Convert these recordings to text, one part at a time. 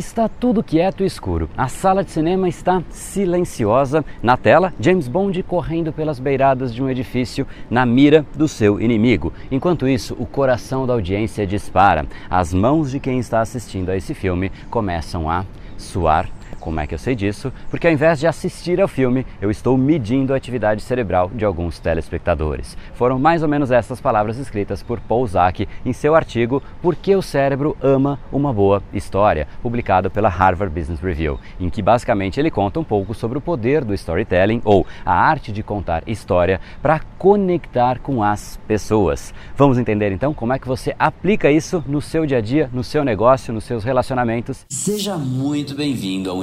Está tudo quieto e escuro. A sala de cinema está silenciosa. Na tela, James Bond correndo pelas beiradas de um edifício na mira do seu inimigo. Enquanto isso, o coração da audiência dispara. As mãos de quem está assistindo a esse filme começam a suar como é que eu sei disso? Porque ao invés de assistir ao filme, eu estou medindo a atividade cerebral de alguns telespectadores. Foram mais ou menos essas palavras escritas por Paul Zak em seu artigo Por que o cérebro ama uma boa história, publicado pela Harvard Business Review, em que basicamente ele conta um pouco sobre o poder do storytelling ou a arte de contar história para conectar com as pessoas. Vamos entender então como é que você aplica isso no seu dia a dia, no seu negócio, nos seus relacionamentos. Seja muito bem-vindo ao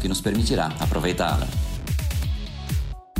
que nos permitirá aproveitá-la.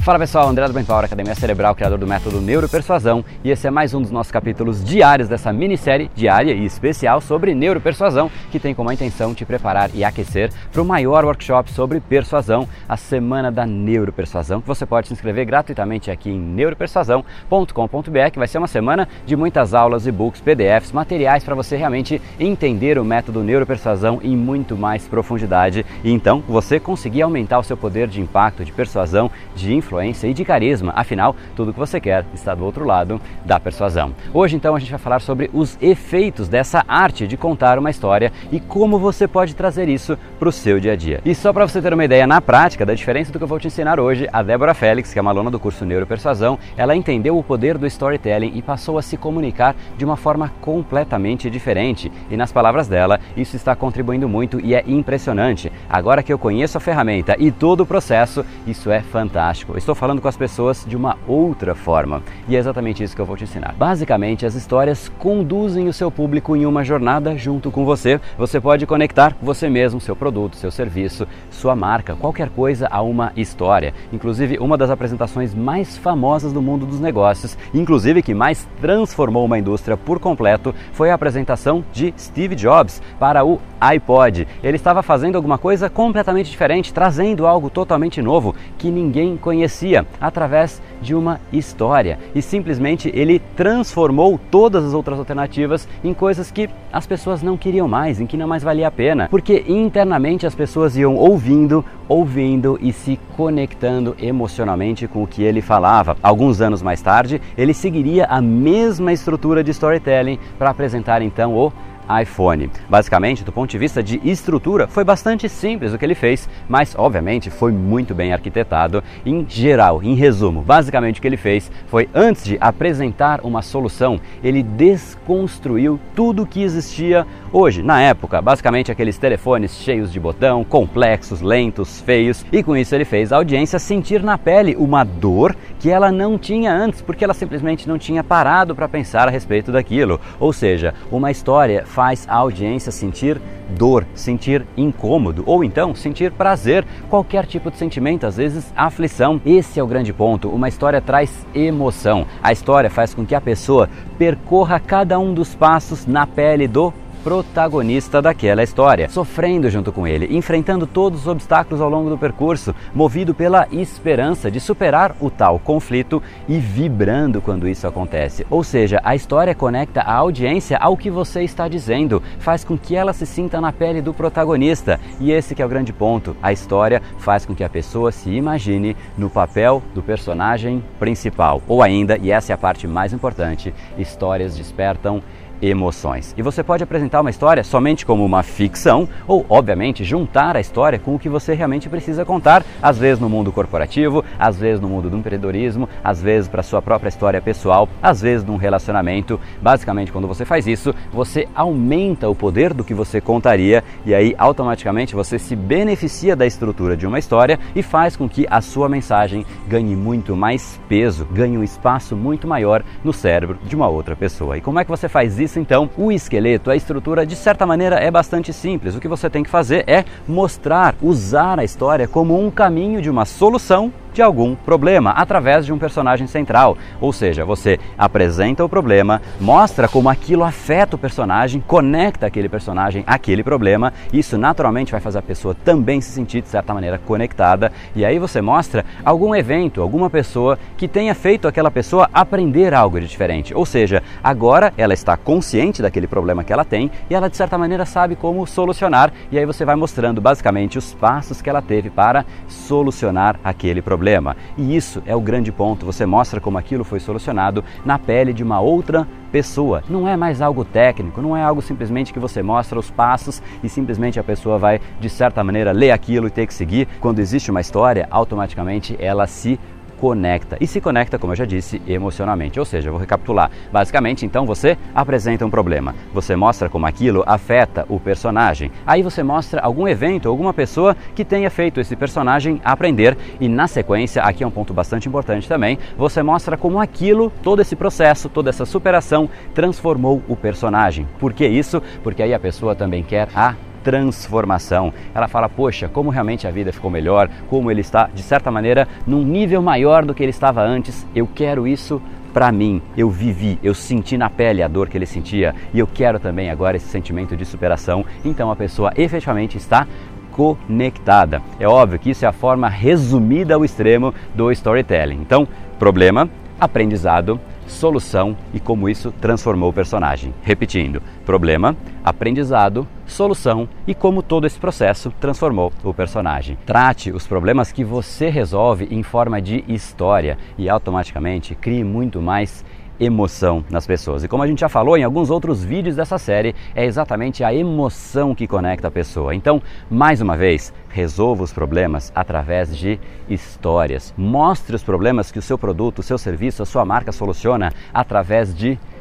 Fala pessoal, André do Power, Academia Cerebral, criador do método Neuropersuasão, e esse é mais um dos nossos capítulos diários dessa minissérie diária e especial sobre neuropersuasão, que tem como intenção te preparar e aquecer para o maior workshop sobre persuasão, a Semana da Neuropersuasão, que você pode se inscrever gratuitamente aqui em neuropersuasão.com.br, que vai ser uma semana de muitas aulas, e-books, PDFs, materiais para você realmente entender o método Neuropersuasão em muito mais profundidade. E então você conseguir aumentar o seu poder de impacto, de persuasão, de influência influência e de carisma. Afinal, tudo que você quer está do outro lado da persuasão. Hoje, então, a gente vai falar sobre os efeitos dessa arte de contar uma história e como você pode trazer isso para o seu dia a dia. E só para você ter uma ideia na prática da diferença do que eu vou te ensinar hoje, a Débora Félix, que é uma aluna do curso Neuropersuasão, ela entendeu o poder do storytelling e passou a se comunicar de uma forma completamente diferente. E nas palavras dela, isso está contribuindo muito e é impressionante. Agora que eu conheço a ferramenta e todo o processo, isso é fantástico estou falando com as pessoas de uma outra forma. E é exatamente isso que eu vou te ensinar. Basicamente, as histórias conduzem o seu público em uma jornada junto com você. Você pode conectar você mesmo, seu produto, seu serviço, sua marca, qualquer coisa a uma história. Inclusive, uma das apresentações mais famosas do mundo dos negócios, inclusive que mais transformou uma indústria por completo, foi a apresentação de Steve Jobs para o iPod. Ele estava fazendo alguma coisa completamente diferente, trazendo algo totalmente novo que ninguém conhecia conhecia através de uma história e simplesmente ele transformou todas as outras alternativas em coisas que as pessoas não queriam mais, em que não mais valia a pena, porque internamente as pessoas iam ouvindo, ouvindo e se conectando emocionalmente com o que ele falava. Alguns anos mais tarde, ele seguiria a mesma estrutura de storytelling para apresentar então o iPhone. Basicamente, do ponto de vista de estrutura, foi bastante simples o que ele fez, mas obviamente foi muito bem arquitetado em geral, em resumo. Basicamente, o que ele fez foi antes de apresentar uma solução, ele desconstruiu tudo que existia hoje, na época, basicamente aqueles telefones cheios de botão, complexos, lentos, feios, e com isso ele fez a audiência sentir na pele uma dor que ela não tinha antes, porque ela simplesmente não tinha parado para pensar a respeito daquilo. Ou seja, uma história faz a audiência sentir dor, sentir incômodo ou então sentir prazer, qualquer tipo de sentimento, às vezes aflição. Esse é o grande ponto. Uma história traz emoção. A história faz com que a pessoa percorra cada um dos passos na pele do protagonista daquela história, sofrendo junto com ele, enfrentando todos os obstáculos ao longo do percurso, movido pela esperança de superar o tal conflito e vibrando quando isso acontece. Ou seja, a história conecta a audiência ao que você está dizendo, faz com que ela se sinta na pele do protagonista. E esse que é o grande ponto. A história faz com que a pessoa se imagine no papel do personagem principal. Ou ainda, e essa é a parte mais importante, histórias despertam emoções. E você pode apresentar uma história somente como uma ficção ou, obviamente, juntar a história com o que você realmente precisa contar, às vezes no mundo corporativo, às vezes no mundo do empreendedorismo, às vezes para sua própria história pessoal, às vezes num relacionamento. Basicamente, quando você faz isso, você aumenta o poder do que você contaria e aí automaticamente você se beneficia da estrutura de uma história e faz com que a sua mensagem ganhe muito mais peso, ganhe um espaço muito maior no cérebro de uma outra pessoa. E como é que você faz isso? Isso, então, o esqueleto, a estrutura, de certa maneira, é bastante simples. O que você tem que fazer é mostrar, usar a história como um caminho de uma solução de algum problema através de um personagem central. Ou seja, você apresenta o problema, mostra como aquilo afeta o personagem, conecta aquele personagem àquele problema. Isso naturalmente vai fazer a pessoa também se sentir de certa maneira conectada. E aí você mostra algum evento, alguma pessoa que tenha feito aquela pessoa aprender algo de diferente. Ou seja, agora ela está consciente daquele problema que ela tem e ela de certa maneira sabe como solucionar. E aí você vai mostrando basicamente os passos que ela teve para solucionar aquele problema problema. E isso é o grande ponto. Você mostra como aquilo foi solucionado na pele de uma outra pessoa. Não é mais algo técnico, não é algo simplesmente que você mostra os passos e simplesmente a pessoa vai, de certa maneira, ler aquilo e ter que seguir. Quando existe uma história, automaticamente ela se conecta e se conecta, como eu já disse, emocionalmente. Ou seja, vou recapitular. Basicamente, então você apresenta um problema, você mostra como aquilo afeta o personagem. Aí você mostra algum evento, alguma pessoa que tenha feito esse personagem aprender e na sequência, aqui é um ponto bastante importante também, você mostra como aquilo, todo esse processo, toda essa superação transformou o personagem. Por que isso? Porque aí a pessoa também quer a transformação. Ela fala, poxa, como realmente a vida ficou melhor, como ele está, de certa maneira, num nível maior do que ele estava antes. Eu quero isso para mim. Eu vivi, eu senti na pele a dor que ele sentia e eu quero também agora esse sentimento de superação. Então a pessoa efetivamente está conectada. É óbvio que isso é a forma resumida ao extremo do storytelling. Então, problema, aprendizado, solução e como isso transformou o personagem. Repetindo: problema, aprendizado, solução e como todo esse processo transformou o personagem. Trate os problemas que você resolve em forma de história e automaticamente crie muito mais emoção nas pessoas. E como a gente já falou em alguns outros vídeos dessa série, é exatamente a emoção que conecta a pessoa. Então, mais uma vez, resolva os problemas através de histórias. Mostre os problemas que o seu produto, o seu serviço, a sua marca soluciona através de histórias.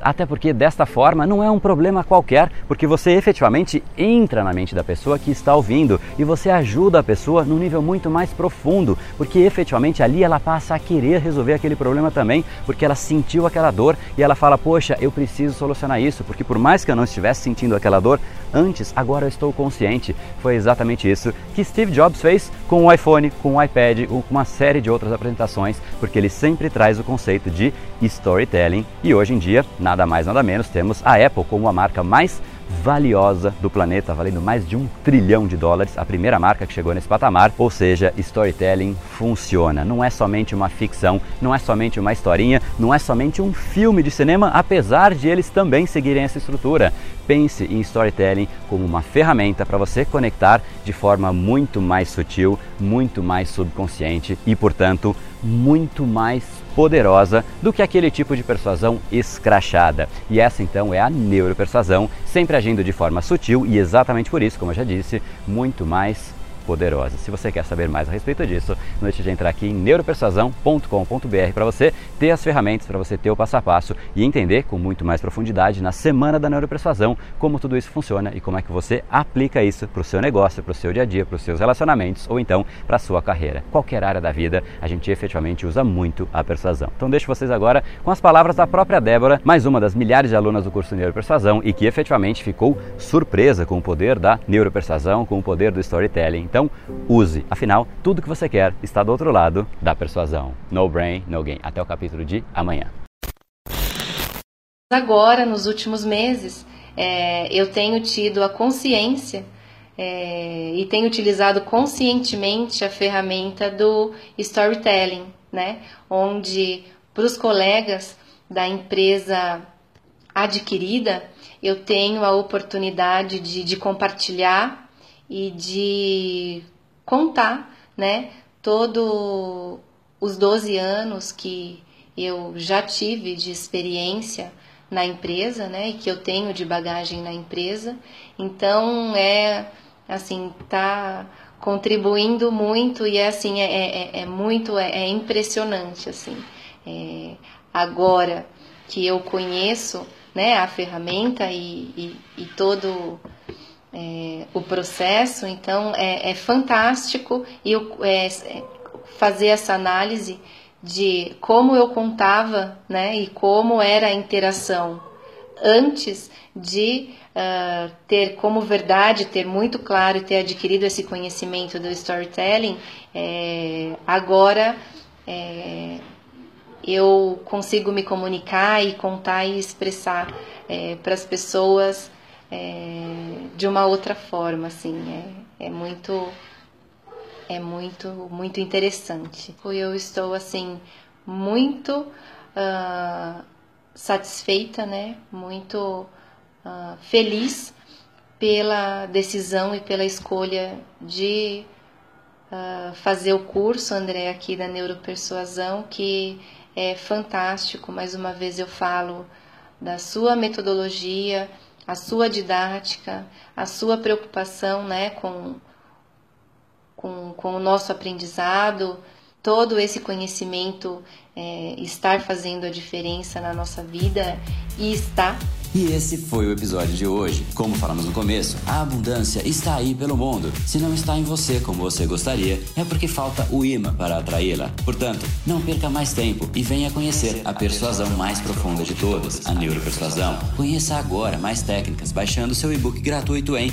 Até porque desta forma não é um problema qualquer, porque você efetivamente entra na mente da pessoa que está ouvindo e você ajuda a pessoa num nível muito mais profundo, porque efetivamente ali ela passa a querer resolver aquele problema também, porque ela sentiu aquela dor e ela fala: "Poxa, eu preciso solucionar isso, porque por mais que eu não estivesse sentindo aquela dor antes, agora eu estou consciente". Foi exatamente isso que Steve Jobs fez com o iPhone, com o iPad, ou com uma série de outras apresentações, porque ele sempre traz o conceito de storytelling e hoje em dia, nada mais nada menos, temos a Apple como a marca mais valiosa do planeta, valendo mais de um trilhão de dólares, a primeira marca que chegou nesse patamar. Ou seja, storytelling funciona. Não é somente uma ficção, não é somente uma historinha, não é somente um filme de cinema, apesar de eles também seguirem essa estrutura. Pense em storytelling como uma ferramenta para você conectar de forma muito mais sutil, muito mais subconsciente e, portanto, muito mais poderosa do que aquele tipo de persuasão escrachada. E essa então é a neuropersuasão, sempre agindo de forma sutil e exatamente por isso, como eu já disse, muito mais poderosa. Se você quer saber mais a respeito disso, não deixe de entrar aqui em neuropersuasão.com.br para você ter as ferramentas, para você ter o passo a passo e entender com muito mais profundidade na semana da neuropersuasão como tudo isso funciona e como é que você aplica isso para o seu negócio, para o seu dia a dia, para os seus relacionamentos ou então para a sua carreira. Qualquer área da vida, a gente efetivamente usa muito a persuasão. Então deixo vocês agora com as palavras da própria Débora, mais uma das milhares de alunas do curso Neuropersuasão e que efetivamente ficou surpresa com o poder da neuropersuasão, com o poder do storytelling. Então, então, use. Afinal, tudo que você quer está do outro lado da persuasão. No brain, no gain. Até o capítulo de amanhã. Agora, nos últimos meses, é, eu tenho tido a consciência é, e tenho utilizado conscientemente a ferramenta do storytelling, né? Onde para os colegas da empresa adquirida, eu tenho a oportunidade de, de compartilhar e de contar, né, todo os 12 anos que eu já tive de experiência na empresa, né, e que eu tenho de bagagem na empresa. Então é assim, tá contribuindo muito e é assim, é, é, é muito, é, é, impressionante assim. É, agora que eu conheço né, a ferramenta e, e, e todo é, o processo, então é, é fantástico e é, é, fazer essa análise de como eu contava, né, e como era a interação antes de uh, ter como verdade, ter muito claro e ter adquirido esse conhecimento do storytelling, é, agora é, eu consigo me comunicar e contar e expressar para as pessoas é, de uma outra forma, assim, é, é muito é muito muito interessante. Eu estou assim muito uh, satisfeita, né? Muito uh, feliz pela decisão e pela escolha de uh, fazer o curso, André, aqui da Neuropersuasão, que é fantástico. Mais uma vez eu falo da sua metodologia, a sua didática, a sua preocupação né, com, com, com o nosso aprendizado, todo esse conhecimento é, estar fazendo a diferença na nossa vida e está e esse foi o episódio de hoje. Como falamos no começo, a abundância está aí pelo mundo. Se não está em você como você gostaria, é porque falta o imã para atraí-la. Portanto, não perca mais tempo e venha conhecer a persuasão mais profunda de todas, a neuropersuasão. Conheça agora mais técnicas baixando seu e-book gratuito em